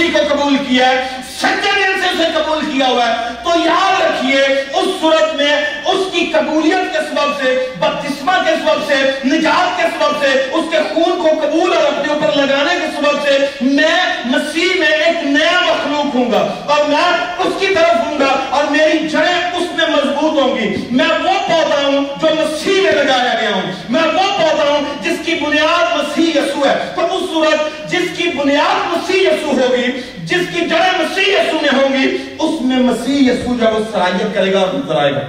مسیح کو قبول کیا ہے، سچے دل سے اسے قبول کیا ہوا ہے۔ تو یاد رکھیے، اس صورت میں اس کی قبولیت کے سبب سے، بپتسمہ کے سبب سے، نجات کے سبب سے، اس کے خون کو قبول اور اپنے اوپر لگانے کے سبب سے میں مسیح میں ایک نیا مخلوق ہوں گا۔ اور میں اس کی طرف ہوں گا اور میری جڑیں اس میں مضبوط ہوں گی۔ میں وہ پودا ہوں جو مسیح میں لگایا گیا ہوں۔ میں وہ کی بنیاد مسیح یسو ہے۔ تو اس صورت جس کی بنیاد مسیح یسو ہوگی، جس کی جڑیں مسیح یسو میں ہوں گی، اس میں مسیح یسو جب اس سرائیت کرے گا اور نظر آئے گا۔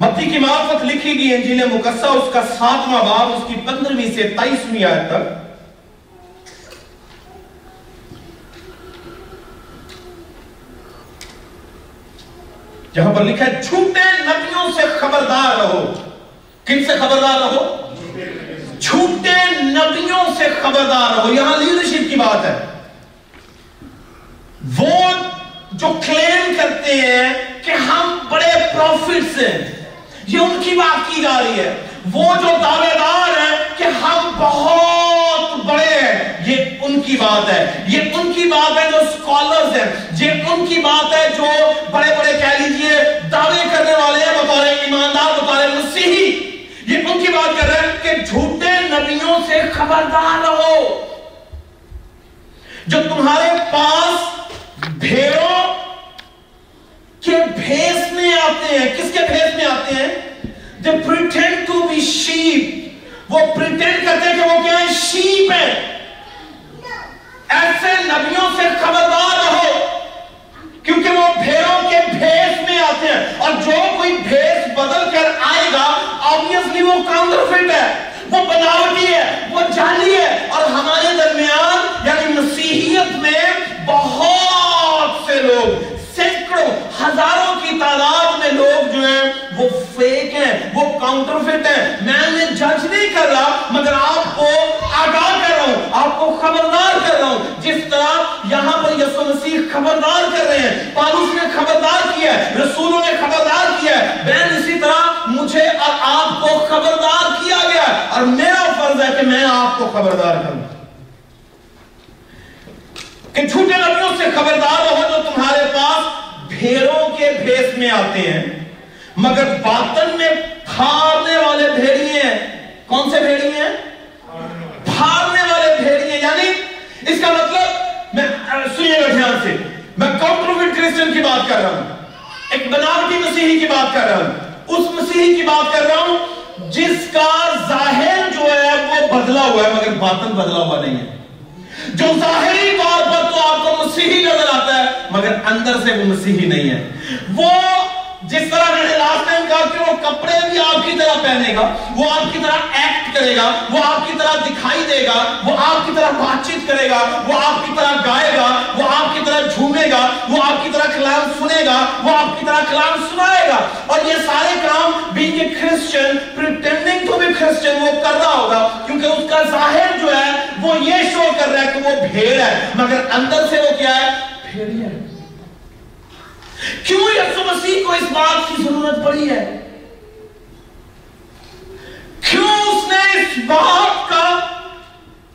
متی کی معرفت لکھی گئی انجیل مقصہ اس کا ساتواں باب، اس کی پندرہویں سے تائیسویں آیت تک۔ جہاں پر لکھا ہے جھوٹے نبیوں سے خبردار رہو۔ کن سے خبردار رہو؟ جھوٹے نبیوں سے خبردار رہو یہاں لیڈرشپ کی بات ہے۔ وہ جو کلیم کرتے ہیں کہ ہم بڑے پروفٹس ہیں، یہ ان کی بات کی جا رہی ہے۔ وہ جو دعوے دار ہیں کہ ہم بہت بڑے ہیں، یہ ان کی بات ہے۔ یہ ان کی بات ہے جو سکولرز ہیں۔ یہ ان کی بات ہے جو بڑے بڑے کہہ لیجیے دعوے کرنے والے ہیں، بطور ایماندار سے خبردار رہو۔ جو تمہارے پاس بھیڑوں کے بھیس میں آتے ہیں، کس کے بھیس میں آتے ہیں؟ They pretend to be sheep وہ pretend کرتے ہیں کہ وہ کیا ہیں sheep ہیں۔ ایسے نبیوں سے خبردار رہو، کیونکہ وہ بھیڑوں کے بھیس میں آتے ہیں۔ اور جو کوئی بھیس بدل کر آئے گا، obviously وہ counterfeit ہے۔ وہ بناوٹی ہے، وہ جعلی ہے۔ اور ہمارے درمیان یعنی مسیحیت میں بہت سے لوگ، سینکڑوں، ہزاروں کی تعداد میں لوگ جو ہیں، وہ فیک ہیں، وہ کاؤنٹرفٹ ہیں۔ میں انہیں جج نہیں کر رہا، مگر آپ کو آگاہ کر رہا ہوں، آپ کو خبردار کر رہا ہوں۔ جس طرح یہاں پر یسو مسیح خبردار کر رہے ہیں، پالوس نے خبردار کیا ہے، رسولوں نے خبردار آپ کو خبردار کیا گیا ہے اور میرا فرض ہے کہ میں آپ کو خبردار کروں۔ کہ جھوٹے نبیوں سے خبردار رہو جو تمہارے پاس بھیڑوں کے بھیس میں آتے ہیں۔ مگر باطن میں پھاڑنے والے بھیڑیے ہیں۔ کون سے بھیڑیے ہیں؟ پھاڑنے والے بھیڑیے یعنی اس کا مطلب میں سنیے گا دھیان سے، میں کانٹروورٹ کرسچن کی بات کر رہا ہوں۔ ایک بناوٹی مسیحی کی بات کر رہا ہوں۔ اس مسیحی کی بات کر رہا ہوں، جس کا ظاہر جو ہے وہ بدلا ہوا ہے، مگر باطن بدلا ہوا نہیں ہے۔ جو ظاہری طور پر تو آپ کو مسیحی نظر آتا ہے، مگر اندر سے وہ مسیحی نہیں ہے۔ وہ جس طرح کی طرح پہنے گا، وہ آپ کی طرح ایکٹ کرے گا، وہ آپ کی طرح دکھائی دے گا، وہ آپ کی طرح بات چیت کرے گا، وہ آپ کی طرح گائے گا، وہ آپ کی طرح جھومے گا، وہ آپ کی طرح کلام سنے گا، وہ آپ کی طرح کلام سنائے گا۔ اور یہ سارے کام being a Christian pretending to be Christian وہ کر رہا ہوگا، کیونکہ اس کا ظاہر جو ہے، وہ یہ شو کر رہا ہے کہ وہ بھیڑ ہے، مگر اندر سے وہ کیا ہے؟ بھیڑی ہے۔ کیوں یسو مسیح کو اس بات کی ضرورت پڑی ہے؟ کیوں اس نے اس بات کا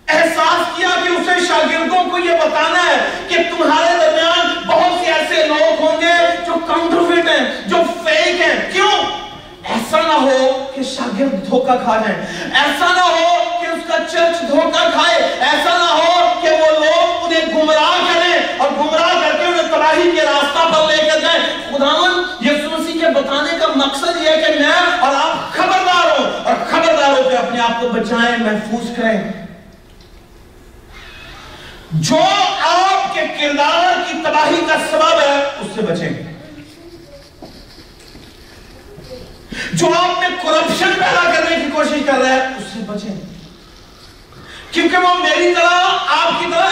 احساس کیا کہ اسے شاگردوں کو یہ بتانا ہے کہ تمہارے درمیان بہت سے ایسے لوگ ہوں گے جو کانٹروفٹ ہیں، جو فیک ہیں۔ کیوں؟ ایسا نہ ہو کہ شاگرد دھوکہ کھا جائیں۔ ایسا نہ ہو کہ اس کا چرچ دھوکہ کھائے۔ ایسا نہ ہو کہ وہ لوگ انہیں گمراہ کریں اور گمراہ کر کے انہیں تباہی کے راستہ پر لے کر جائیں۔ خداون یسوع مسیح کے بتانے کا مقصد یہ ہے کہ میں اور آپ خبردار ہوں اور خبردار ہو کے اپنے آپ کو بچائیں، محفوظ کریں. جو آپ کے کردار کی تباہی کا سبب ہے، اس سے بچیں. جو آپ میں کرپشن پیدا کرنے کی کوشش کر رہا ہے اس سے بچیں. کیونکہ وہ میری طرح آپ کی طرح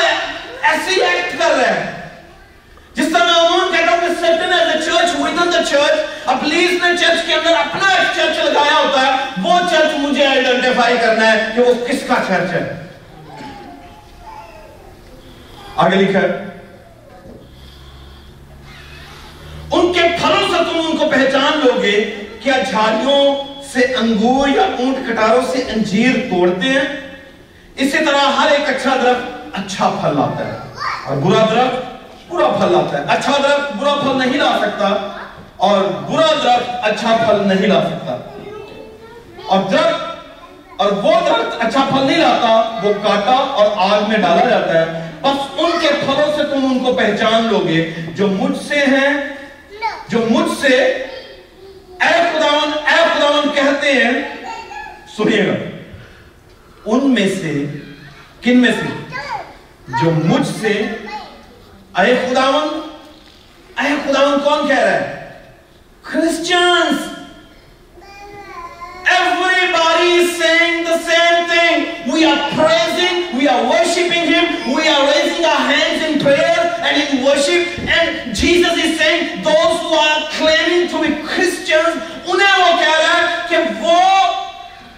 ایسی ایکٹ کر رہے ہیں. جس طرح میں عموماً کہتا ہوں کہ Satan is a church within the church اب پلیز نے چرچ کے اندر اپنا ایک چرچ لگایا ہوتا ہے، وہ چرچ مجھے آئیڈنٹیفائی کرنا ہے کہ وہ کس کا چرچ ہے۔ آگے لکھا ہے، ان کے پھلوں سے تم ان کو پہچان لو گے کیا جھاڑیوں سے انگور یا اونٹ کٹاروں سے انجیر توڑتے ہیں۔ اسی طرح ہر ایک اچھا درخت اچھا پھل لاتا ہے اور برا درخت برا پھل لاتا ہے۔ اچھا درخت برا پھل نہیں لا سکتا اور برا درخت اچھا پھل نہیں لا سکتا۔ اور درخت اور وہ درخت اچھا پھل نہیں لاتا، وہ کاٹا اور آگ میں ڈالا جاتا ہے۔ بس ان کے پھلوں سے تم ان کو پہچان لو گے جو مجھ سے ہیں، جو مجھ سے اے خداون اے خداون کہتے ہیں۔ سنیے گا۔ ان میں سے کن میں سے؟ جو مجھ سے اے خداون اے خداون کون کہہ رہا ہے؟ کہ وہ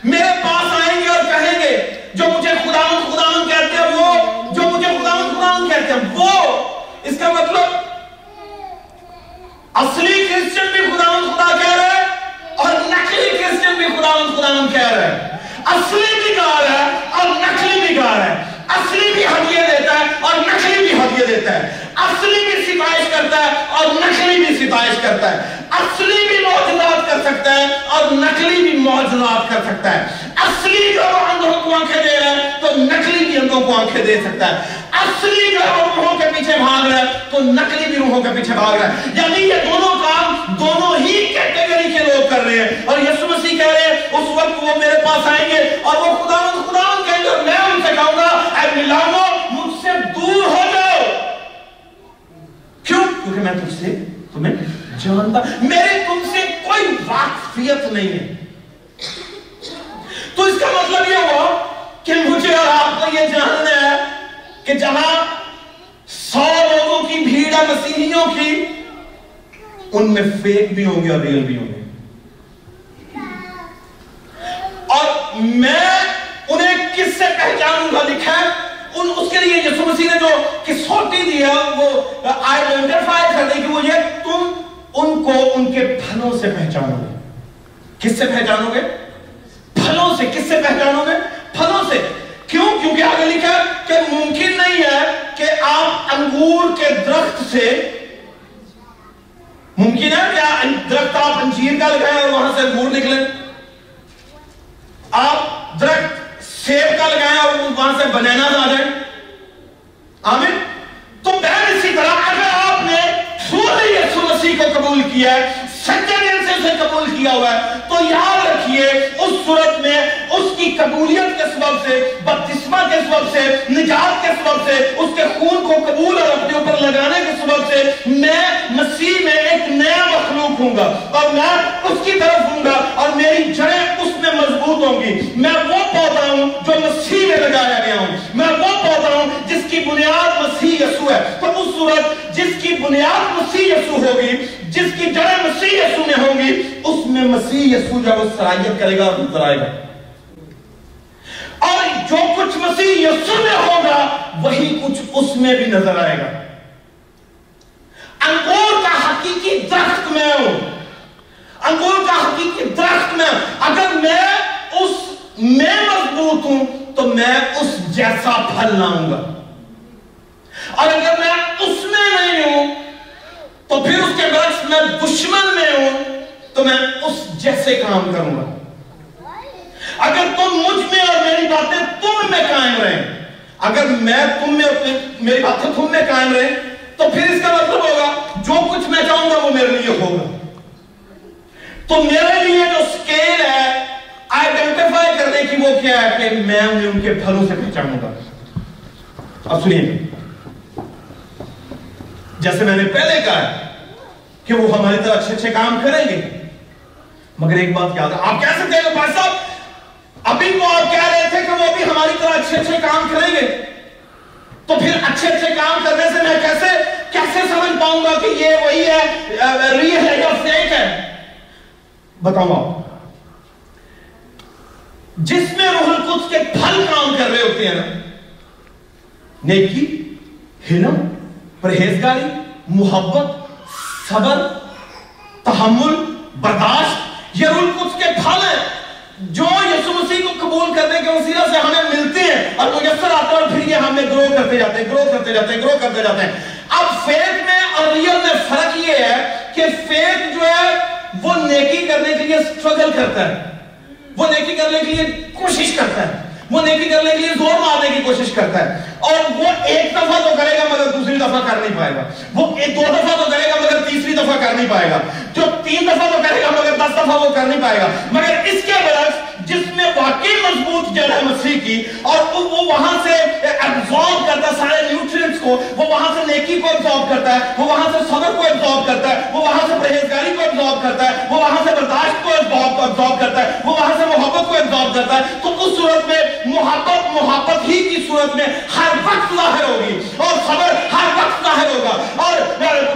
میرے پاس آئیں گے اور کہیں گے، جو مجھے خداون خداون کہتے ہیں وہ، جو مجھے خداون خداون کہتے ہیں وہ اس کا مطلب اصلی کرسچن بھی خدا خدا کہہ رہے ہے اور نقلی کرسچن بھی خدا خدا کہہ رہے ہے اصلی بھی گا رہا ہے اور نقلی بھی گا رہا ہے۔ اصلی بھی ہدیے دیتا ہے اور نقلی بھی ہدیے دیتا ہے۔ اصلی بھی ستائش کرتا ہے اور نقلی بھی ستائش کرتا ہے۔ اصلی بھی موجودات کر سکتا ہے اور نقلی بھی موجودات کر سکتا ہے۔ اصلی جو اندھوں کو آنکھیں دے رہا ہے تو نقلی بھی اندھوں کو آنکھیں دے سکتا ہے۔ اصلی جو ہے وہ روحوں کے پیچھے بھاگ رہا ہے، تو نقلی بھی روحوں کے پیچھے بھاگ رہا ہے۔ یعنی یہ دونوں کام دونوں ہی کیٹیگری کے لوگ کر رہے ہیں۔ اور یسو مسیح کہہ رہے ہیں، اس وقت وہ میرے پاس آئیں گے اور وہ خدا خدا کہیں گے، میں ان سے کہوں گا، اے ملانو مجھ سے دور ہو جاؤ۔ کیوں؟ کیونکہ میں تجھ سے تمہیں جانتا میرے تم سے کوئی واقفیت نہیں ہے۔ تو اس کا مطلب یہ ہوا کہ مجھے اور آپ کو یہ جاننا ہے کہ جہاں سو لوگوں کی بھیڑ ہے، مسیحیوں کی، ان میں فیک بھی ہوں گے اور ریل بھی ہوں گے۔ اور میں انہیں کس سے پہچانوں گا؟ لکھا ہے، ان، اس کے لیے یسو مسیح نے جو کسوٹی دیا وہ آئیڈینٹیفائی کر دی کہ وہ یہ تم ان کو ان کے پھلوں سے پہچانو گے۔ کس سے پہچانو گے؟ پھلوں سے۔ کس سے پہچانو گے؟ پھلوں سے۔ کیوں؟ کیونکہ آگے لکھا کہ ممکن نہیں ہے کہ آپ انگور کے درخت سے ممکن ہے کہ درخت آپ انجیر کا لگائیں اور وہاں سے انگور نکلیں آپ درخت سیب کا لگائیں اور وہاں سے بنینا آ جائیں آمین؟ تو بہن اسی طرح اگر آپ نے سوری یسو مسیح کو قبول کیا ہے سچے دل سے اسے قبول کیا ہوا ہے، تو یاد رکھیے، اس صورت میں اس کی قبولیت کے سبب سے، بپتسمہ کے سبب سے، نجات کے سبب سے، اس کے خون کو قبول اور اپنے اوپر لگانے کے سبب سے میں مسیح میں ایک نیا مخلوق ہوں گا اور میں اس کی طرف ہوں گا اور میری جڑیں اس میں مضبوط ہوں گی۔ میں وہ پودا ہوں جو مسیح میں لگایا گیا ہوں۔ میں وہ پودا ہوں جس کی بنیاد مسیح یسو ہے۔ تو اس صورت جس کی بنیاد مسیح یسو ہوگی جس کی جڑیں مسیح یسو میں ہوں گی، اس میں مسیح یسو جب اس سرائیت کرے گا اور نظر آئے گا۔ اور جو کچھ مسیح یسو میں ہوگا، وہی کچھ اس میں بھی نظر آئے گا۔ انگور کا حقیقی درخت میں ہوں۔ انگور کا حقیقی درخت میں، اگر میں اس میں مضبوط ہوں، تو میں اس جیسا پھل لاؤں گا۔ اور اگر میں اس میں نہیں ہوں تو پھر اس کے برعکس میں دشمن میں ہوں، تو میں اس جیسے کام کروں گا۔ اگر تم مجھ میں اور میری باتیں تم میں قائم رہیں، اگر میں تم میں میری باتیں تم میں قائم رہیں، تو پھر اس کا مطلب ہوگا، جو کچھ میں چاہوں گا وہ میرے لیے ہوگا۔ تو میرے لیے جو سکیل ہے آئیڈینٹیفائی کرنے کی وہ کیا ہے کہ میں انہیں ان کے پھلوں سے پہچانوں گا۔ اب سنیے۔ جیسے میں نے پہلے کہا ہے کہ وہ ہماری طرح اچھے اچھے کام کریں گے۔ مگر ایک بات یاد ہے۔ آپ کہہ سکتے ہیں بھائی صاحب؟ ابھی تو آپ کہہ رہے تھے کہ وہ بھی ہماری طرح اچھے اچھے کام کریں گے۔ تو پھر اچھے اچھے کام کرنے سے میں کیسے کیسے سمجھ پاؤں گا کہ یہ وہی ہے ریل ہے یا فیک ہے؟ بتاؤں آپ۔ جس میں روح القدس کے پھل کام کر رہے ہوتے ہیں نا، نیکی ہلم پرہیزگاری، محبت، صبر، تحمل، برداشت، یہ رول کچھ کے پھل ہیں جو یسو مسیح کو قبول کرنے کے وسیلہ سے ہمیں ملتے ہیں اور میسر آتا ہے اور پھر یہ ہمیں گرو کرتے جاتے ہیں گرو کرتے جاتے ہیں گرو کرتے جاتے ہیں۔ اب فیت میں اور ریل میں فرق یہ ہے کہ فیت جو ہے وہ نیکی کرنے کے لیے سٹرگل کرتا ہے۔ وہ نیکی کرنے کے لیے کوشش کرتا ہے۔ وہ نیکی کرنے کے لیے زور مارنے کی کوشش کرتا ہے۔ اور وہ ایک دفعہ تو کرے گا مگر دوسری دفعہ کر نہیں پائے گا۔ وہ ایک دو دفعہ تو کرے گا مگر تیسری دفعہ کر نہیں پائے گا۔ جو تین دفعہ تو کرے گا مگر دس دفعہ وہ کر نہیں پائے گا۔ مگر اس کے برعکس جس میں واقعی مضبوط جڑ ہے مسیح کی اور وہ وہاں سے ایبزارب کرتا ہے سارے نیوٹرینٹس کو، وہ وہاں سے نیکی کو ایبزارب کرتا ہے، وہ وہاں سے صبر کو ایبزارب کرتا ہے، وہ وہاں سے پرہیزگاری کو ایبزارب کرتا ہے، وہ وہاں سے برداشت کو ایبزارب کرتا ہے، وہ وہاں سے محبت کو ایبزارب کرتا ہے۔ تو اس صورت میں محبت محبت ہی کی صورت میں ہر وقت ظاہر ہوگی اور خبر ہر وقت ظاہر ہوگا اور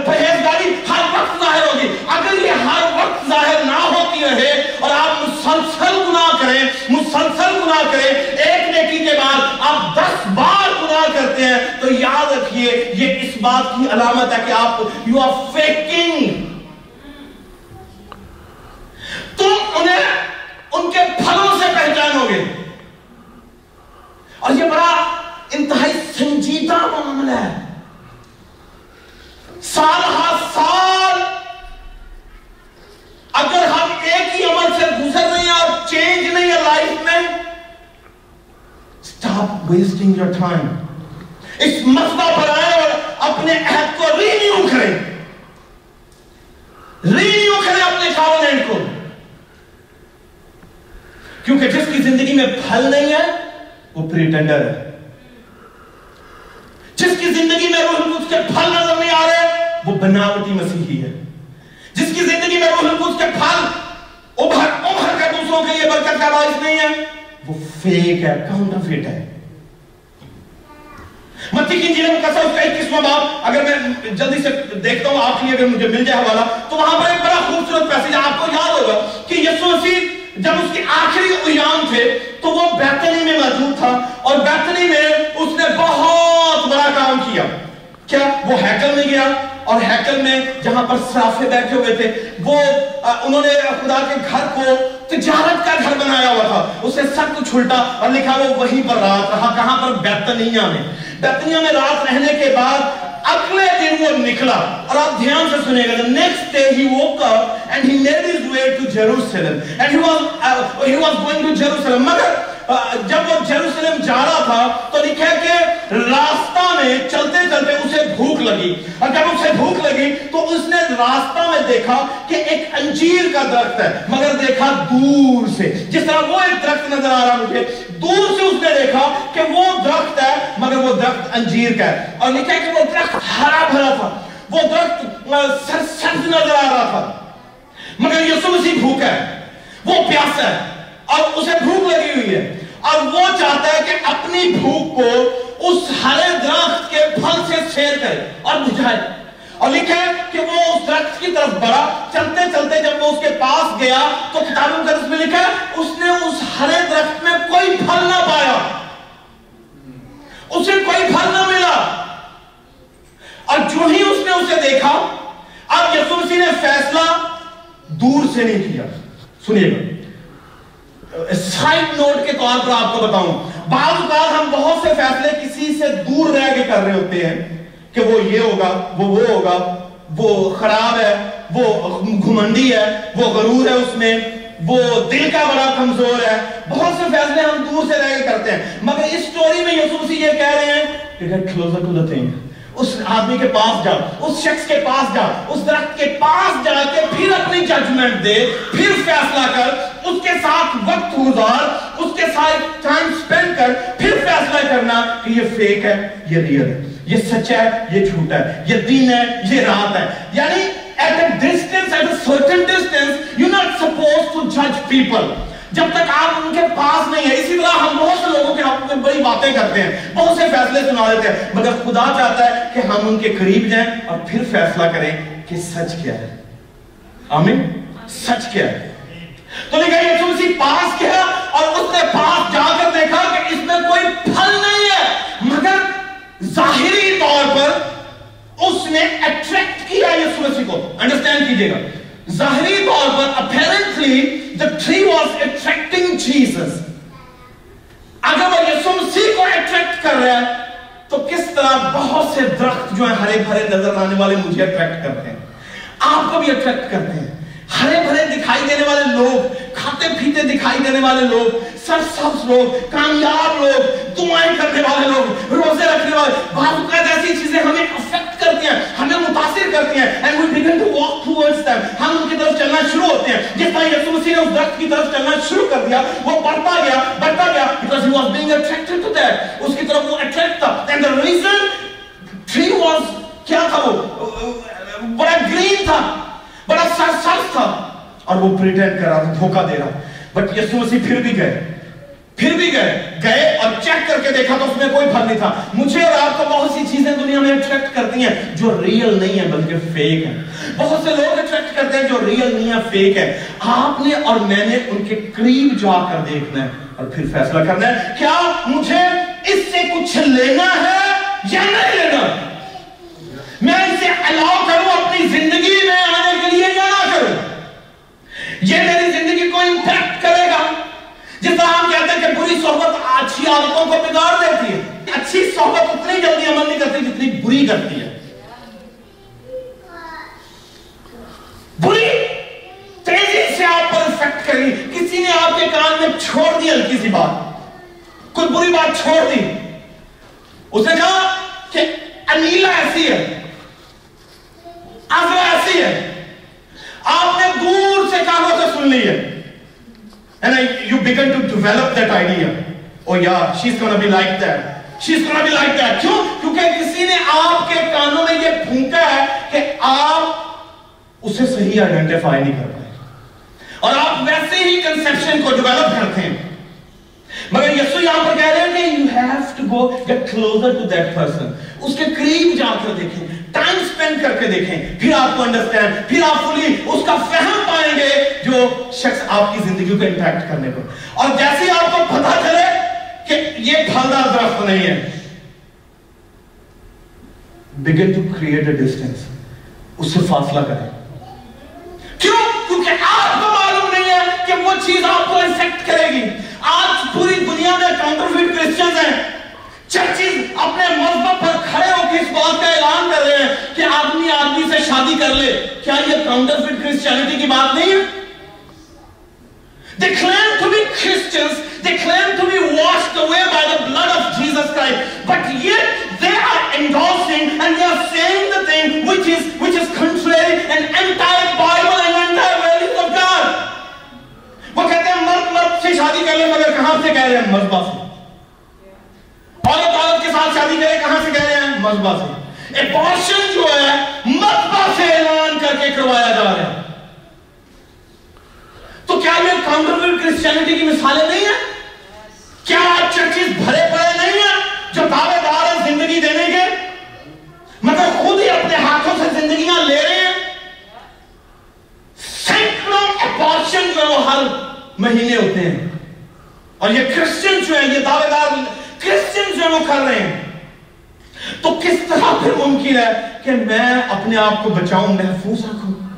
پہیزداری ہر وقت ظاہر ہوگی۔ اگر یہ ہر وقت ظاہر نہ ہوتی رہے اور آپ مسلسل گناہ کریں، مسلسل گناہ کریں، ایک نیکی کے بعد آپ دس بار گناہ کرتے ہیں، تو یاد رکھیے، یہ اس بات کی علامت ہے کہ آپ یو آر فیکنگ تم انہیں ان کے پھلوں سے پہچانو گے۔ اور یہ بڑا انتہائی سنجیدہ معاملہ ہے۔ سال ہر سال اگر ہم ایک ہی عمل سے گزر رہے ہیں اور چینج نہیں ہے لائف میں اسٹاپ ویسٹنگ یور ٹائم اس مسئلہ پر آئے اور اپنے عہد کو رینیو کریں۔ رینیو کریں اپنے کاونینٹ کو۔ کیونکہ جس کی زندگی میں پھل نہیں ہے وہ پریٹینڈر ہے جس کی زندگی میں روح القدس کے پھل نظر نہیں آ رہے، وہ بناوٹی مسیحی ہے۔ جس کی زندگی میں روح القدس کے پھل ابھر ابھر کر دوسروں کے لیے برکت کا باعث نہیں ہے، وہ فیک ہے کاؤنٹر فیٹ ہے۔ متی کی جیل مقصر اس کا قسم باپ۔ اگر میں جلدی سے دیکھتا ہوں، آپ کی اگر مجھے مل جائے حوالہ، تو وہاں پر ایک بڑا خوبصورت پیسج آپ کو یاد ہوگا کہ یسو مسیح جب اس کے آخری ایام تھے تو وہ بیتنی میں موجود تھا اور بیتنی میں اس نے بہت بڑا کام کیا۔ کیا؟ وہ ہیکل میں گیا اور ہیکل میں جہاں پر صرافے بیٹھے ہوئے تھے، وہ انہوں نے خدا کے گھر کو تجارت کا گھر بنایا ہوا تھا۔ اس نے سب کچھ الٹا اور لکھا وہ وہیں پر رات رہا، کہاں پر؟ بیتنیہ میں۔ بیتنیہ میں رات رہنے کے بعد اگلے دن وہ نکلا اور آپ دھیان سے سنے گا the next day he woke up and he made his way to Jerusalem. And he was, uh, he was going to Jerusalem. مگر uh, جب وہ جیروسلم جا رہا تھا تو لکھا کہ راستہ میں چلتے چلتے اسے بھوک لگی۔ اور جب اسے بھوک لگی تو اس نے راستہ میں دیکھا کہ ایک انجیر کا درخت ہے مگر دیکھا دور سے۔ جس طرح وہ ایک درخت نظر آ رہا مجھے دور سے اس نے دیکھا کہ وہ درخت ہے، مگر وہ درخت انجیر کا ہے۔ اور لکھا ہے کہ وہ درخت ہرا بھرا تھا۔ وہ درخت سر، سرد نظر آ رہا تھا۔ مگر یسو مسیح بھوک ہے۔ وہ پیاس ہے۔ اور اسے بھوک لگی ہوئی ہے۔ اور وہ چاہتا ہے کہ اپنی بھوک کو اس ہرے درخت کے پھل سے شیر کرے اور بجھائے۔ اور لکھا ہے کہ وہ اس درخت کی طرف بڑھا۔ چلتے چلتے جب وہ اس کے پاس گیا تو کتاب مقدس میں لکھا ہے، اس نے اس ہرے درخت میں کوئی پھل نہ پایا۔ اسے کوئی پھل نہ ملا۔ اور جو ہی اس نے اسے دیکھا، اب یسو مسیح نے فیصلہ دور سے نہیں کیا۔ سنیے گا۔ سائڈ نوٹ کے طور پر آپ کو بتاؤں۔ بعض اوقات ہم بہت سے فیصلے کسی سے دور رہ کے کر رہے ہوتے ہیں۔ کہ وہ یہ ہوگا، وہ وہ ہوگا، وہ خراب ہے، وہ گھمنڈی ہے، وہ غرور ہے اس میں، وہ دل کا بڑا کمزور ہے۔ بہت سے فیصلے ہم دور سے رہ کے کرتے ہیں۔ مگر اس سٹوری میں یسوسی یہ کہہ رہے ہیں کہ کلوزر ٹو دی تھنگ اس آدمی کے پاس جا، اس شخص کے پاس جا، اس درخت کے پاس جا کے پھر اپنی ججمنٹ دے، پھر فیصلہ کر، اس کے ساتھ وقت گزار، اس کے ساتھ ٹائم سپینڈ کر، پھر فیصلہ کرنا کہ یہ فیک ہے، یہ ریئل ہے۔ یہ سچ ہے، یہ جھوٹ ہے، یہ دین ہے، یہ رات ہے۔ یعنی at a distance at a certain distance you're not supposed to judge people. جب تک آپ ان کے پاس نہیں ہیں، اسی طرح ہم بہت سے لوگوں کے حق میں بڑی باتیں کرتے ہیں، بہت سے فیصلے سنا دیتے ہیں، مگر خدا چاہتا ہے کہ ہم ان کے قریب جائیں اور پھر فیصلہ کریں کہ سچ کیا ہے۔ آمین؟ سچ کیا ہے۔ تو نے لکھا یسو اسی پاس کیا اور اس نے پاس جا کر دیکھا کہ اس میں کوئی پھل نہیں ہے، مگر ظاہری طور پر اس نے اٹریکٹ کیا یسو مسیح کو۔ انڈرسٹینڈ کیجیے گا۔ ظاہری طور پر apparently the tree was attracting Jesus اگر وہ یسو مسیح کو اٹریکٹ کر رہا ہے، تو کس طرح بہت سے درخت جو ہیں ہرے بھرے نظر آنے والے مجھے اٹریکٹ کرتے ہیں۔ آپ کو بھی اٹریکٹ کرتے ہیں۔ ہرے بھرے دکھائی دینے والے لوگ کھاتے پھیتے دکھائی دینے والے لوگ سر سبز لوگ، کامیاب لوگ، دعائیں کرنے والے لوگ، روزے رکھنے والے، بعض اوقات ایسی چیزیں ہمیں افیکٹ کرتی ہیں، ہمیں متاثر کرتی ہیں، and we begin to walk towards them. ہم ان کی طرف چلنا شروع ہوتے ہیں، جس طرح یسوع مسیح نے اس درخت کی طرف چلنا شروع کر دیا، وہ بڑھتا گیا بڑھتا گیا، because he was being attracted to that اس کی طرف وہ attract تھا، and the reason tree was کیا تھا وہ؟ بڑا گرین تھا۔ بڑا سر سر تھا۔ اور وہ پریٹینڈ کر رہا تھا، دھوکہ دے رہا۔ بٹ یسو مسیح پھر بھی گئے۔ پھر بھی گئے۔ گئے اور چیک کر کے دیکھا تو اس میں کوئی پھل نہیں تھا۔ مجھے اور آپ کو بہت سی چیزیں دنیا میں اٹریکٹ کرتی ہیں جو ریل نہیں ہیں، بلکہ فیک ہیں۔ بہت سے لوگ اٹریکٹ کرتے ہیں جو ریل نہیں ہیں فیک ہیں۔ آپ نے اور میں نے ان کے قریب جا کر دیکھنا ہے۔ اور پھر فیصلہ کرنا ہے، کیا مجھے اس سے کچھ لینا ہے یا نہیں لینا؟ میں اسے الاؤ یہ میری زندگی کو امپیکٹ کرے گا۔ جس طرح ہم کہتے ہیں کہ بری صحبت اچھی عادتوں کو بگاڑ دیتی ہے۔ اچھی صحبت اتنی جلدی عمل نہیں کرتی جتنی بری کرتی ہے۔ بری تیزی سے آپ پر افیکٹ کرے گی کسی نے آپ کے کان میں چھوڑ دی ہلکی سی بات۔ کوئی بری بات چھوڑ دی۔ اس نے کہا کہ انیلا ایسی ہے ایسی ہے۔ آپ نے دور سے کانوں سے سن لی ہے۔ And I, you begin to develop that idea. Oh yeah she's gonna be like that. She's gonna be like that. کیوں؟ کیونکہ کسی نے آپ کے کانوں میں یہ پھونکا ہے کہ آپ اسے صحیح identify نہیں کر پائے۔ اور آپ ویسے ہی conception کو develop کرتے ہیں۔ مگر یسو یہاں پر کہہ رہے ہیں کہ you have to go get closer to that person اس کے قریب جا کر دیکھیں۔ ٹائم سپینڈ کر کے دیکھیں پھر آپ کو انڈرسٹینڈ پھر آپ فلی اس کا فہم پائیں گے جو شخص آپ کی زندگی کو امپیکٹ کرنے پر اور جیسے آپ کو پتا چلے کہ یہ پھلدار درخت نہیں ہے begin to create a distance اس سے فاصلہ کریں کیوں کیونکہ آپ کو معلوم نہیں ہے کہ وہ چیز آپ کو افیکٹ کرے گی آج پوری دنیا میں کاؤنٹرفیٹ کرسچنز ہیں چرچز اپنے مذہب پر کھڑے ہو کے اس بات کا اعلان کر رہے ہیں کہ آدمی آدمی سے شادی کر لے کیا یہ کاؤنٹر فٹ کرسچینٹی کی بات نہیں ہے They claim to be Christians, they claim to be washed away by the blood of Jesus Christ, but yet they are endorsing and they are saying the thing which is, which is contrary and entire Bible and entire values of God. وہ کہتے ہیں مرد مرد سے شادی کر لے مگر کہاں سے کہہ رہے ہیں مذہب سے مذبح سے اپارشن جو ہے، مذبح سے اعلان کر کے کروایا جا رہا ہے۔ تو کیا یہ کاؤنٹرفٹ کرسچینٹی کی مثالیں نہیں ہیں؟ کیا آج چرچز بھرے پڑے نہیں ہیں جو دعوے دار ہیں زندگی دینے کے؟ مطلب خود ہی اپنے ہاتھوں سے زندگیاں لے رہے ہیں۔ سینکڑوں اپارشن جو ہے وہ ہر مہینے ہوتے ہیں۔ اور یہ کرسچن جو ہیں، یہ دعوے دار کرسچن جو ہیں وہ کر رہے ہیں۔ تو کس طرح پھر ممکن ہے کہ میں اپنے آپ کو بچاؤں، محفوظ رکھوں؟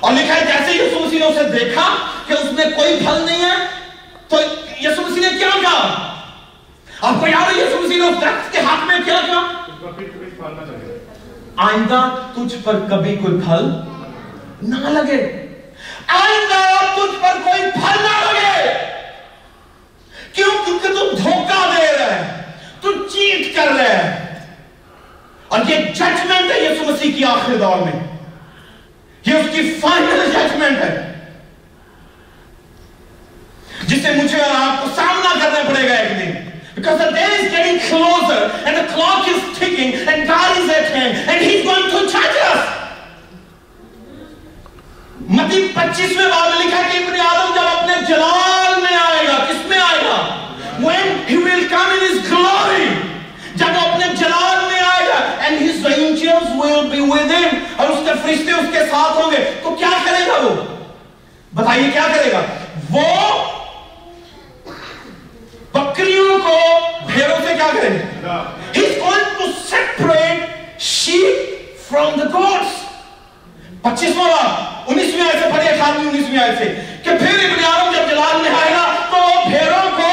اور لکھا ہے، جیسے یسو مسیح نے اسے دیکھا کہ اس میں کوئی پھل نہیں ہے، تو یسو مسیح نے کیا کہا؟ آپ کو یاد ہے یسو مسیح نے اس درخت کے ہاتھ میں کیا کہا؟ آئندہ تجھ پر کبھی کوئی پھل نہ لگے۔ آئندہ تجھ پر کوئی پھل نہ لگے۔ کیوں؟ کیونکہ تم دھوکہ دے رہے ہیں، تو چیٹ کر رہے ہیں۔ اور یہ ججمنٹ ہے یسو مسیح کی آخری دور میں۔ یہ اس کی فائنل ججمنٹ ہے۔ جسے مجھے اور آپ کو سامنا کرنا پڑے گا ایک دن۔ Because the day is getting closer and the clock is ticking and God is at hand and He's going to judge us. مدی پچیس میں باب لکھا کہ ابن آدم جب اپنے جلال میں آئے گا، کس میں آئے گا؟ When he will come his angels will be with him. اور اس کے فرشتے اس کے ساتھ ہوں گے تو کیا کرے گا وہ بتائیے کیا کرے گا وہ بکریوں کو بھیڑوں سے کیا کرے گا he's going to separate sheep from the goats پچیسواں بار انیسویں آئے سے پڑھے خانمی انیسویں آئے سے کہ پھر ابن آدم جب جلال میں آئے گا تو وہ بھیڑوں کو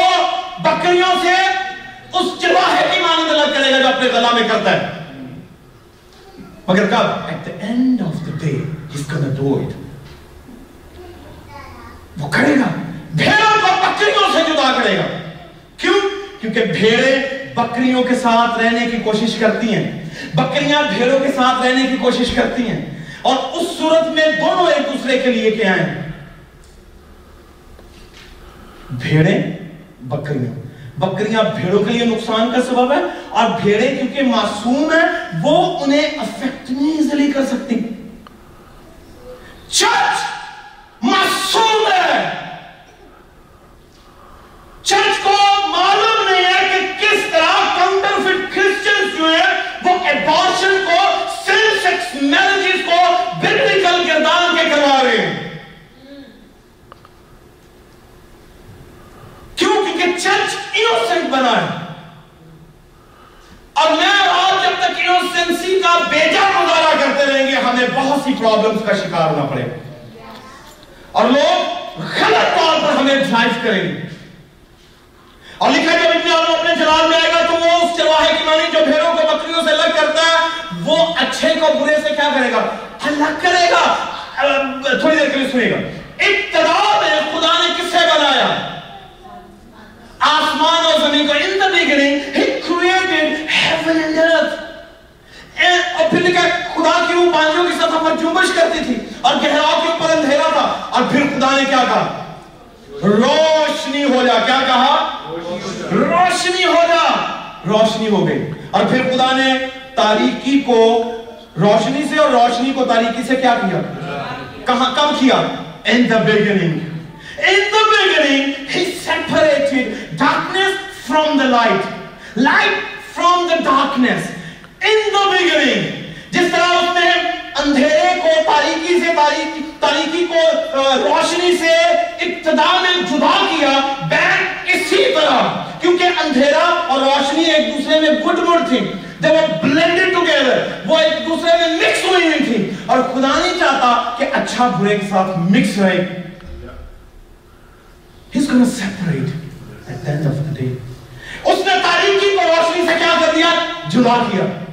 بکریوں سے اس جواہر کی مانند الگ کرے گا جو اپنے غلامے کرتا ہے مگر کب at the end of the day اس کا ڈو اٹ وہ کرے گا بھیڑوں کو بکریوں سے جدا کرے گا کیوں کیونکہ بھیڑے بکریوں کے ساتھ رہنے کی کوشش کرتی ہیں بکریاں بھیڑوں کے ساتھ رہنے کی کوشش کرتی ہیں اور اس صورت میں دونوں ایک دوسرے کے لیے کیا ہیں بھیڑیں بکریاں بکریاں بھیڑوں کے لیے نقصان کا سبب ہے اور بھیڑیں کیونکہ معصوم ہیں، وہ انہیں افیکٹ نہیں کر سکتی۔ چرچ معصوم ہے۔ چرچ کو معلوم نہیں ہے کہ کس طرح کاؤنٹر فٹ کرسچن جو ہے وہ ایبارشن کو سیل سیکس میرجز کو ببلیکل کردار کے کروا رہے ہیں کیوں کیونکہ چرچ انوسنٹ بنا ہے اور میں آج جب تک انوسنسی کا بیجا مظاہرہ کرتے رہیں گے ہمیں بہت سی پرابلمز کا شکار ہونا پڑے۔ اور لوگ غلط طور پر ہمیں ڈرائیو کریں گے۔ اور لکھا جب ابن عالم اپنے جلال میں آئے گا تو وہ اس چرواہے کی مانی جو بھیڑوں کو بکریوں سے الگ کرتا ہے، وہ اچھے کو برے سے کیا کرے گا؟ الگ کرے گا۔ تھوڑی دیر کے لیے سنے گا۔ ابتدا میں خدا نے کس سے بنایا آسمان اور زمین کو۔ In the beginning he created heaven and earth اور پھر لکھا ہے، خدا کی وہ پانیوں کی سطح پر جنبش کرتی تھی اور گہراؤ کے اوپر اندھیرا تھا۔ اور پھر خدا نے کیا کہا؟ روشنی ہو جا۔ کیا کہا؟ روشنی ہو جا۔ روشنی ہو گئی۔ اور پھر خدا نے تاریکی کو روشنی سے اور روشنی کو تاریکی سے کیا کیا؟ کہاں؟ کب کیا؟ In the beginning. In the beginning he separated darkness from the light. Light from the darkness. In the beginning جس طرح اس نے اندھیرے کو تاریکی سے تاریکی تاریکی کو روشنی سے ابتدا میں جدا کیا، بین اسی طرح۔ کیونکہ اندھیرا اور روشنی ایک دوسرے میں گڈ مڈ تھی۔ they were blended together وہ ایک دوسرے میں مکس ہوئی ہوئی تھی۔ اور خدا نہیں چاہتا کہ اچھا برے کے ساتھ مکس رہے۔ He's gonna separate at the end of the day اس نے تاریکی کو روشنی سے کیا کر دیا؟ جدا کیا۔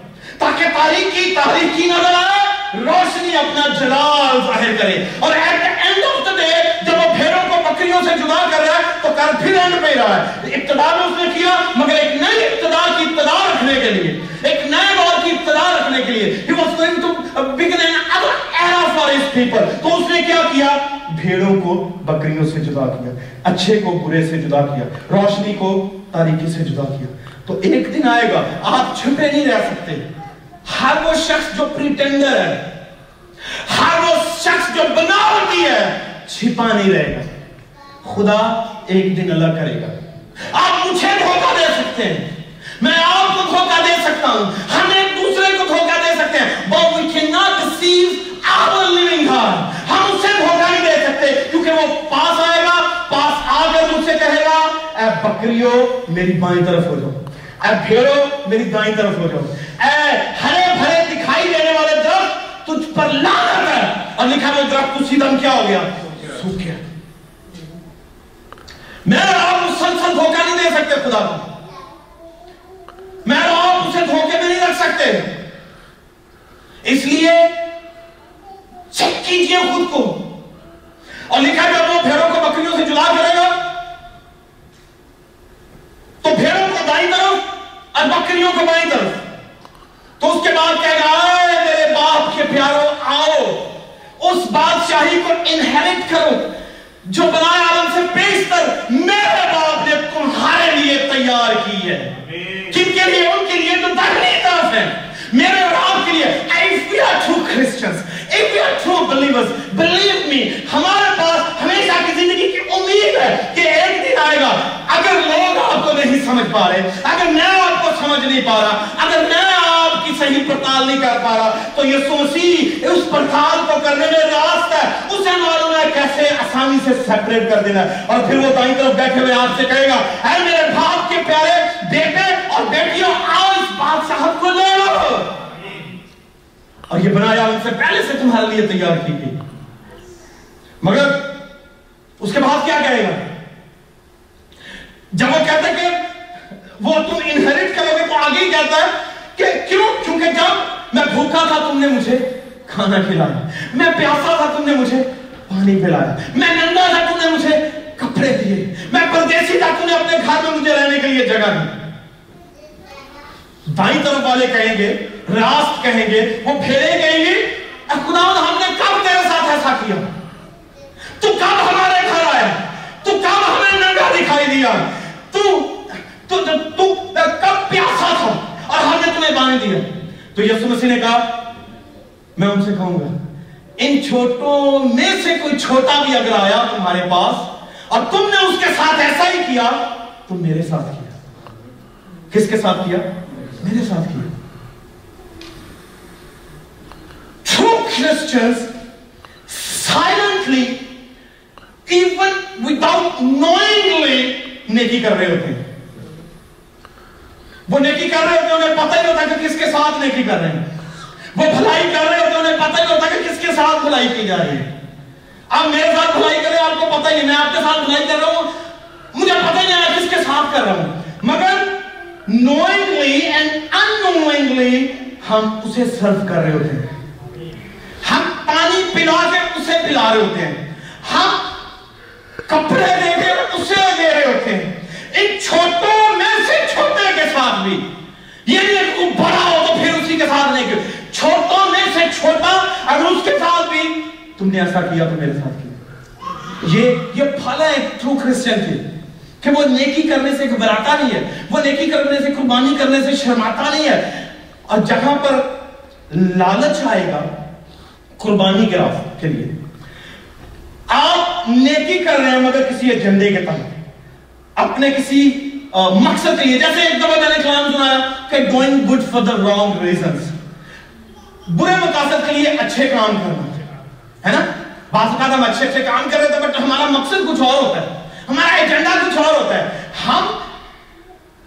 تاکہ تاریکی تاریکی نظر آئے، روشنی اپنا جلال ظاہر کرے۔ اور at the end of the day جب وہ بھیڑوں کو بکریوں سے جدا کر رہا ہے، تو کر پھر اینڈ پہ رہا ہے۔ ابتدا میں اس نے کیا، مگر ایک نئی ابتدا کی ابتدا رکھنے کے لیے۔ ایک نئے دور کی ابتدا رکھنے کے لیے۔ He was going to begin an other era for his people تو اس نے کیا کیا؟ بھیڑوں کو بکریوں سے جدا کیا، اچھے کو برے سے جدا کیا، روشنی کو تاریکی سے جدا کیا۔ تو ایک دن آئے گا، آپ چھپے نہیں رہ سکتے۔ ہر وہ شخص جو پریٹینڈر ہے ہر وہ شخص جو بناوٹی ہے چھپا نہیں رہے گا خدا ایک دن الگ کرے گا آپ مجھے دھوکہ دے سکتے ہیں میں آپ کو دھوکہ دے سکتا ہوں ہم ایک دوسرے کو دھوکہ دے سکتے ہیں but we cannot deceive our living God ہم اسے دھوکہ نہیں دے سکتے کیونکہ وہ پاس آئے گا پاس آ کر مجھ سے کہے گا اے بکریوں میری بائیں طرف ہو جاؤ اے بھیڑو میری دائیں طرف ہو جاؤ اے ہرے بھرے دکھائی دینے والے درخت تجھ پر لعنت ہے۔ اور لکھا وہ درخت اسی دم کیا ہو گیا؟ سوکھ گیا۔ میں اور آپ مسلسل دھوکہ نہیں دے سکتے، خدا کو۔ میں اور آپ اسے دھوکے میں نہیں رکھ سکتے۔ اس لیے چیک کیجیے خود کو۔ اور لکھا جب وہ بھیڑوں کو بکریوں سے جدا کرے گا تو بھیڑوں کو دائیں طرف اور بکریوں کو بائیں طرف تو اس کے بعد کہے گا اے میرے باپ کے پیاروں آؤ اس بادشاہی کو انہیرٹ کرو جو بنائے عالم سے بیشتر میرے باپ نے تمہارے لیے تیار کی ہے۔ کن کے لیے؟ ان کے لیے تو دہلی طرف ہے۔ میرے اور آپ کے لیے if we are true Christians. If we are true believers. Believe me ہمارے پاس ہمیشہ کی زندگی کی امید ہے کہ ایک دن آئے گا۔ اگر لوگ آپ کو نہیں سمجھ پا رہے اگر میں آپ کو سمجھ نہیں پا رہا اگر میں صحیح پڑتال نہیں کر پا رہا۔ تو یسوع مسیح اس پڑتال کو کرنے میں راست ہے۔ اسے معلوم ہے کیسے آسانی سے سیپریٹ کر دینا ہے۔ اور پھر وہ دائیں طرف بیٹھے ہوئے آپ سے کہے گا، اے میرے باپ کے پیارے بیٹے اور بیٹیوں آؤ اس بادشاہت کو لے لو۔ اور یہ بنایا ان سے پہلے سے تمہارے لیے تیار کی گئی۔ مگر اس کے بعد کیا کہے گا؟ جب وہ کہتے کہ وہ تم انہیریٹ کرو گے تو آگے ہی کہتا ہے کہ کیوں؟ کیونکہ جب میں بھوکا تھا تم نے مجھے کھانا کھلایا میں پیاسا تھا تم نے مجھے پانی پلایا میں ننگا تھا تم نے مجھے کپڑے دیے میں پردیسی تھا تم نے اپنے گھر میں مجھے رہنے کے لیے جگہ دی۔ دائیں طرف والے کہیں گے راست کہیں گے وہ پھیرے کہیں گے اے خدا ہم نے کب تیرے ساتھ ایسا کیا؟ تو کب ہمارے گھر آیا؟ تو کب ہمیں ننگا دکھائی دیا؟ تو تو, تو, تو کب پیاسا تھا؟ اور ہم نے تمہیں پانی دیا۔ تو یسو مسیح نے کہا، میں ان سے کہوں گا، ان چھوٹوں میں سے کوئی چھوٹا بھی اگر آیا تمہارے پاس اور تم نے اس کے ساتھ ایسا ہی کیا، تو میرے ساتھ کیا۔ کس کے ساتھ کیا؟ میرے ساتھ کیا۔ True Christians silently even without knowingly نیکی کر رہے ہوتے ہیں۔ وہ نیکی کر رہے ہوتے انہیں پتہ ہی ہوتا کہ کس کے ساتھ نیکی کر رہے ہیں۔ وہ بھلائی کر رہے ہوتے انہیں پتہ ہی ہوتا کہ کس کے ساتھ بھلائی کی جا رہی ہے۔ آپ میرے ساتھ بھلائی کریں، آپ کو پتہ ہی نہیں، میں آپ کے ساتھ بھلائی کر رہا ہوں۔ مجھے پتہ ہی نہیں ہے کس کے ساتھ کر رہا ہوں۔ مگر knowingly and unknowingly ہم اسے سرف کر رہے ہوتے ہیں۔ ہم پانی پلا کے اسے پلا رہے ہوتے ہیں۔ ہم کپڑے دے کے اسے دے رہے ہوتے ہیں۔ ان چھوٹوں کے ساتھ بھی یہ بڑا ہو تو پھر اسی کے ساتھ نہیں کہ چھوٹوں میں سے چھوٹا اگر اس کے ساتھ بھی تم نے ایسا کیا تو میرے ساتھ کیا یہ یہ پھل ہے ٹرو کرسچن کی کہ وہ نیکی کرنے سے گھبراتا نہیں ہے وہ نیکی کرنے سے قربانی کرنے سے شرماتا نہیں ہے اور جہاں پر لالچ آئے گا قربانی کے راست کے لیے آپ نیکی کر رہے ہیں مگر کسی ایجنڈے کے تحت اپنے کسی مقصد کے لیے جیسے ایک دفعہ میں نے کلام سنایا کہ doing good for the wrong reasons برے مقاصد کے لیے اچھے کام کرنا، ہے نا؟ بعض اوقات ہم اچھے اچھے کام کر رہے تھے بٹ ہمارا مقصد کچھ اور ہوتا ہے، ہمارا ایجنڈا کچھ اور ہوتا ہے۔ ہم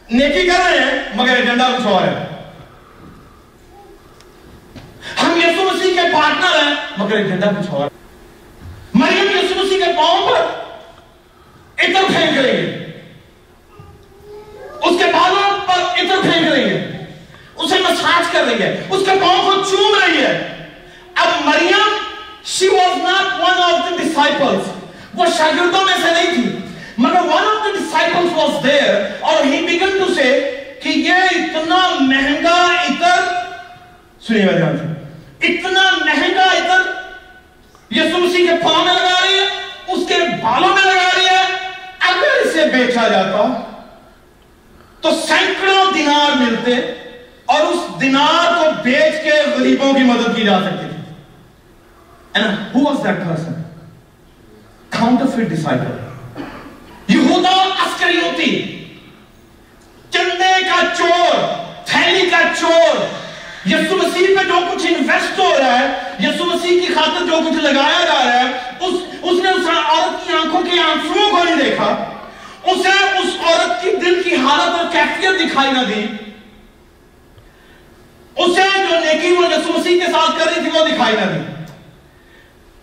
نیکی کر رہے ہیں مگر ایجنڈا کچھ اور ہے۔ ہم یسو مسیح کے پارٹنر ہیں مگر ایجنڈا کچھ اور مریم یسو مسیح کے پاؤں پر اتر پھینک رہی ہے اس کے بالوں پر پھینک رہی ہے اسے مساج کر رہی ہے اس کے پاؤں کو چوم رہی ہے۔ اب مریم، she was not one of the disciples. وہ شاگردوں میں سے نہیں تھی، مگر one of the disciples was there اور he began to say کہ یہ اتنا مہنگا اتر سنیے میرے جان سے، اتنا مہنگا اتر یسوع مسیح کے پاؤں میں لگا رہی ہے، اس کے بالوں میں لگا رہی ہے۔ اگر اسے بیچا جاتا تو سینکڑوں دینار ملتے اور اس دینار کو بیچ کے غریبوں کی مدد کی جا سکتی تھی And who was that person? Counterfeit disciple. یہودا اسکریوتی چندے کا چور تھیلی کا چور یسو مسیح پہ جو کچھ انویسٹ ہو رہا ہے یسو مسیح کی خاطر جو کچھ لگایا جا رہا ہے اس, اس نے اس عورت کی آنکھوں کے آنسوؤں کو نہیں دیکھا اسے اس عورت کی دل کی حالت اور کیفیت دکھائی نہ دی اسے جو نیکی وہ یسو مسیح کے ساتھ کر رہی تھی وہ دکھائی نہ دی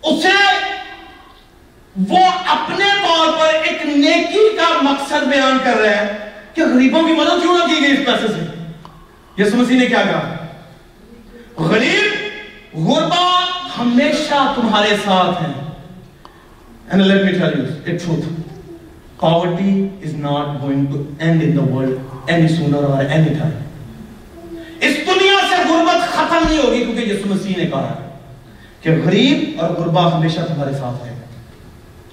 اسے وہ اپنے طور پر ایک نیکی کا مقصد بیان کر رہے ہیں کہ غریبوں کی مدد کیوں نہ کی گئی اس پیسے سے؟ یسو مسیح نے کیا کہا؟ غریب غربا ہمیشہ تمہارے ساتھ ہیں۔ And let me tell you a truth. Poverty is not going to end in the world any sooner or any time. اس دنیا سے غربت ختم نہیں ہوگی کیونکہ یسو مسیح نے کہا کہ غریب اور غربا ہمیشہ تمہارے ساتھ ہے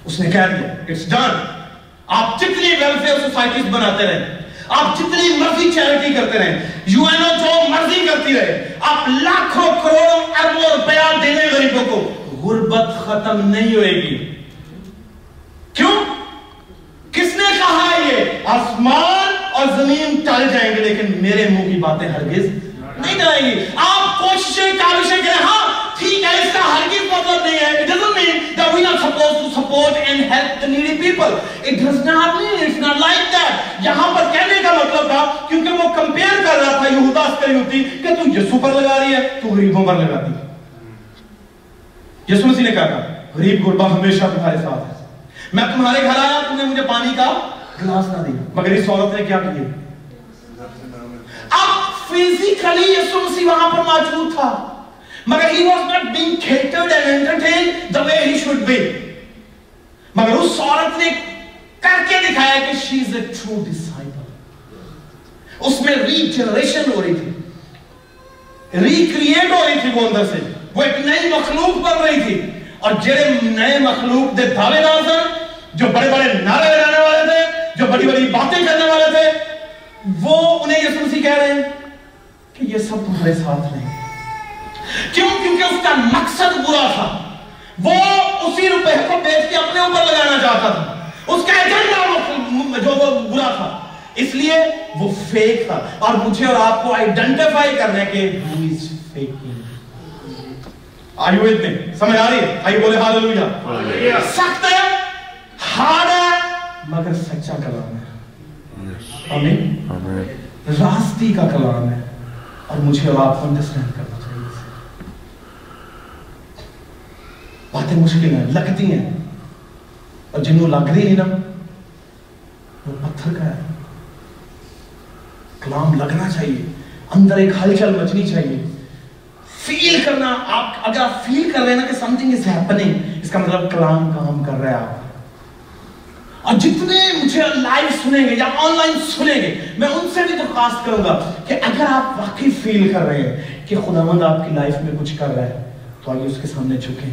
اس نے کہہ دیا اٹس ڈن آپ جتنی ویلفیئر سوسائٹیز بناتے رہے آپ جتنی مرضی چیریٹی کرتے رہے یو این او جو مرضی کرتی رہے، آپ لاکھوں کروڑوں اربوں روپیہ دینے غریبوں کو غربت ختم نہیں ہوئے گی۔ کیوں؟ نے کہا یہ، آسمان اور زمین ٹل جائیں گے، لیکن میرے منہ کی باتیں ہرگز نہیں ڈرائیں گی۔ آپ کوششیں، کاوشیں کریں ہاں ٹھیک ہے، اس کا ہرگز مطلب نہیں ہے۔ It doesn't mean that we are supposed to support and help the needy people. It does not mean it's not like that. یہاں پر کہنے کا مطلب تھا، کیونکہ وہ کمپیئر کر رہا تھا یہودا اسکریوتی کہ تو یسو پر لگا رہی ہے، تو غریبوں پر لگاتی یسو مسیح نے کہا غریب غربا ہمیشہ تمہارے ساتھ ہے۔ میں تمہارے گھر آیا تم نے مجھے پانی کا گلاس نہ دیا۔ مگر اس عورت نے کیا کیا؟ اب فزیکلی یسو مسیح وہاں پر موجود تھا۔ مگر he was not being کھیٹڈ and entertain the way he should be مگر اس عورت نے کر کے دکھایا کہ شی از اے ٹرو ڈسائپل اس میں ریجنریشن ہو رہی تھی۔ ریکریٹ ہو رہی تھی وہ اندر سے۔ وہ ایک نئی مخلوق بن رہی تھی۔ اور جڑے نئے مخلوق دے دعوے دار سن جو بڑے بڑے نعرے لگانے والے تھے جو بڑی بڑی باتیں کرنے والے تھے وہ انہیں یسو مسیح کہہ رہے ہیں کہ یہ سب تمہارے ساتھ نہیں۔ کیوں؟ کیونکہ اس کا مقصد برا تھا۔ وہ اسی روپے کو بیچ کے اپنے اوپر لگانا چاہتا تھا۔ اس کا ایجنڈا جو وہ برا تھا۔ اس لیے وہ فیک تھا۔ اور مجھے اور آپ کو آئیڈینٹیفائی کرنے کے آئی ہوئی اتنے سمجھ آ رہی ہے؟ آئی بولے ہاں سخت ہے۔ ہارڈ ہے مگر سچا کلام ہے۔ آمین؟ راستی کا کلام ہے اور مجھے اب آپ کو انڈرسٹینڈ کرنا چاہیے۔ باتیں مشکل ہیں لگتی ہیں اور جنہوں لگ رہی ہیں نا وہ پتھر کا ہے۔ کلام لگنا چاہیے اندر ایک ہلچل مچنی چاہیے۔ فیل کرنا آپ اگر آپ فیل کر رہے ہیں نا کہ سمتھنگ از ہیپننگ اس کا مطلب کلام کام کر رہا ہے آپ۔ اور جتنے مجھے لائیو سنیں گے یا آن لائن سنیں گے، میں ان سے بھی درخواست کروں گا کہ اگر آپ واقعی فیل کر رہے ہیں کہ خدا مند آپ کی لائف میں کچھ کر رہا ہے، تو آگے اس کے سامنے جھکیں۔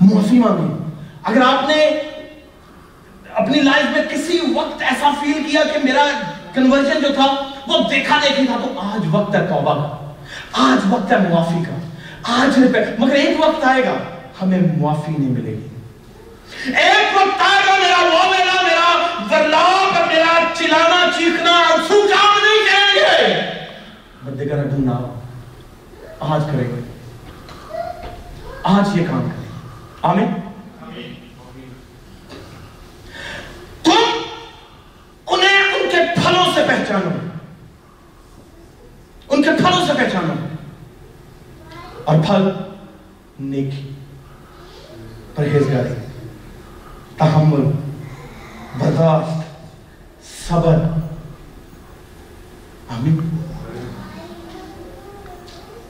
معافی مانگی اگر آپ نے اپنی لائف میں کسی وقت ایسا فیل کیا کہ میرا کنورجن جو تھا وہ دیکھا نہیں تھا تو آج وقت ہے توبہ کا۔ آج وقت ہے معافی کا۔ آج مگر ایک وقت آئے گا، ہمیں معافی نہیں ملے گی۔ ایک وقت آئے گا میرا، وہ میرا میرا ورلاپ اور میرا چلانا، چیخنا آنسو جام نہیں کریں گے۔ بندے کا رٹوں نہ آج کریں گے۔ آج یہ کام کریں آمین۔ تم انہیں ان کے پھلوں سے پہچانو۔ ان کے پھلوں سے پہچانو۔ اور پھل نیکی، پرہیزگاری۔ تحمل، برداشت، صبر۔ ہمیں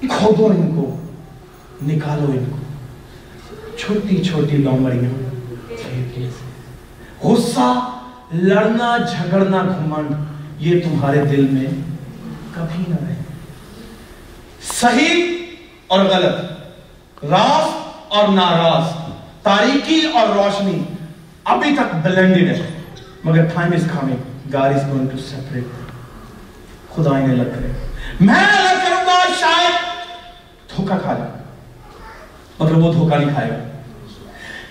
کھودو ان کو، نکالو ان کو۔ چھوٹی چھوٹی لومڑیاں۔ غصہ، لڑنا، جھگڑنا، گھمنڈ، یہ تمہارے دل میں کبھی نہ رہے۔ صحیح اور غلط راز اور ناراض، تاریکی اور روشنی۔ ابھی تک بلینڈڈ ہے۔ مگر time is coming God is going to separate خدا انہیں الگ کرے۔ میں الگ کروں گا شاید دھوکہ کھا لیا مگر وہ دھوکہ نہیں کھائے گا۔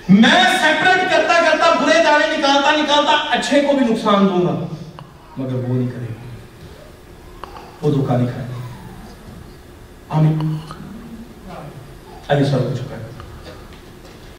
میں سیپریٹ کرتا کرتا برے دانے نکالتا نکالتا اچھے کو بھی نقصان دوں گا۔ مگر وہ نہیں کرے گا۔ وہ دھوکہ نہیں کھائے گا۔ آمین۔ آئیے سر ہو چکا ہے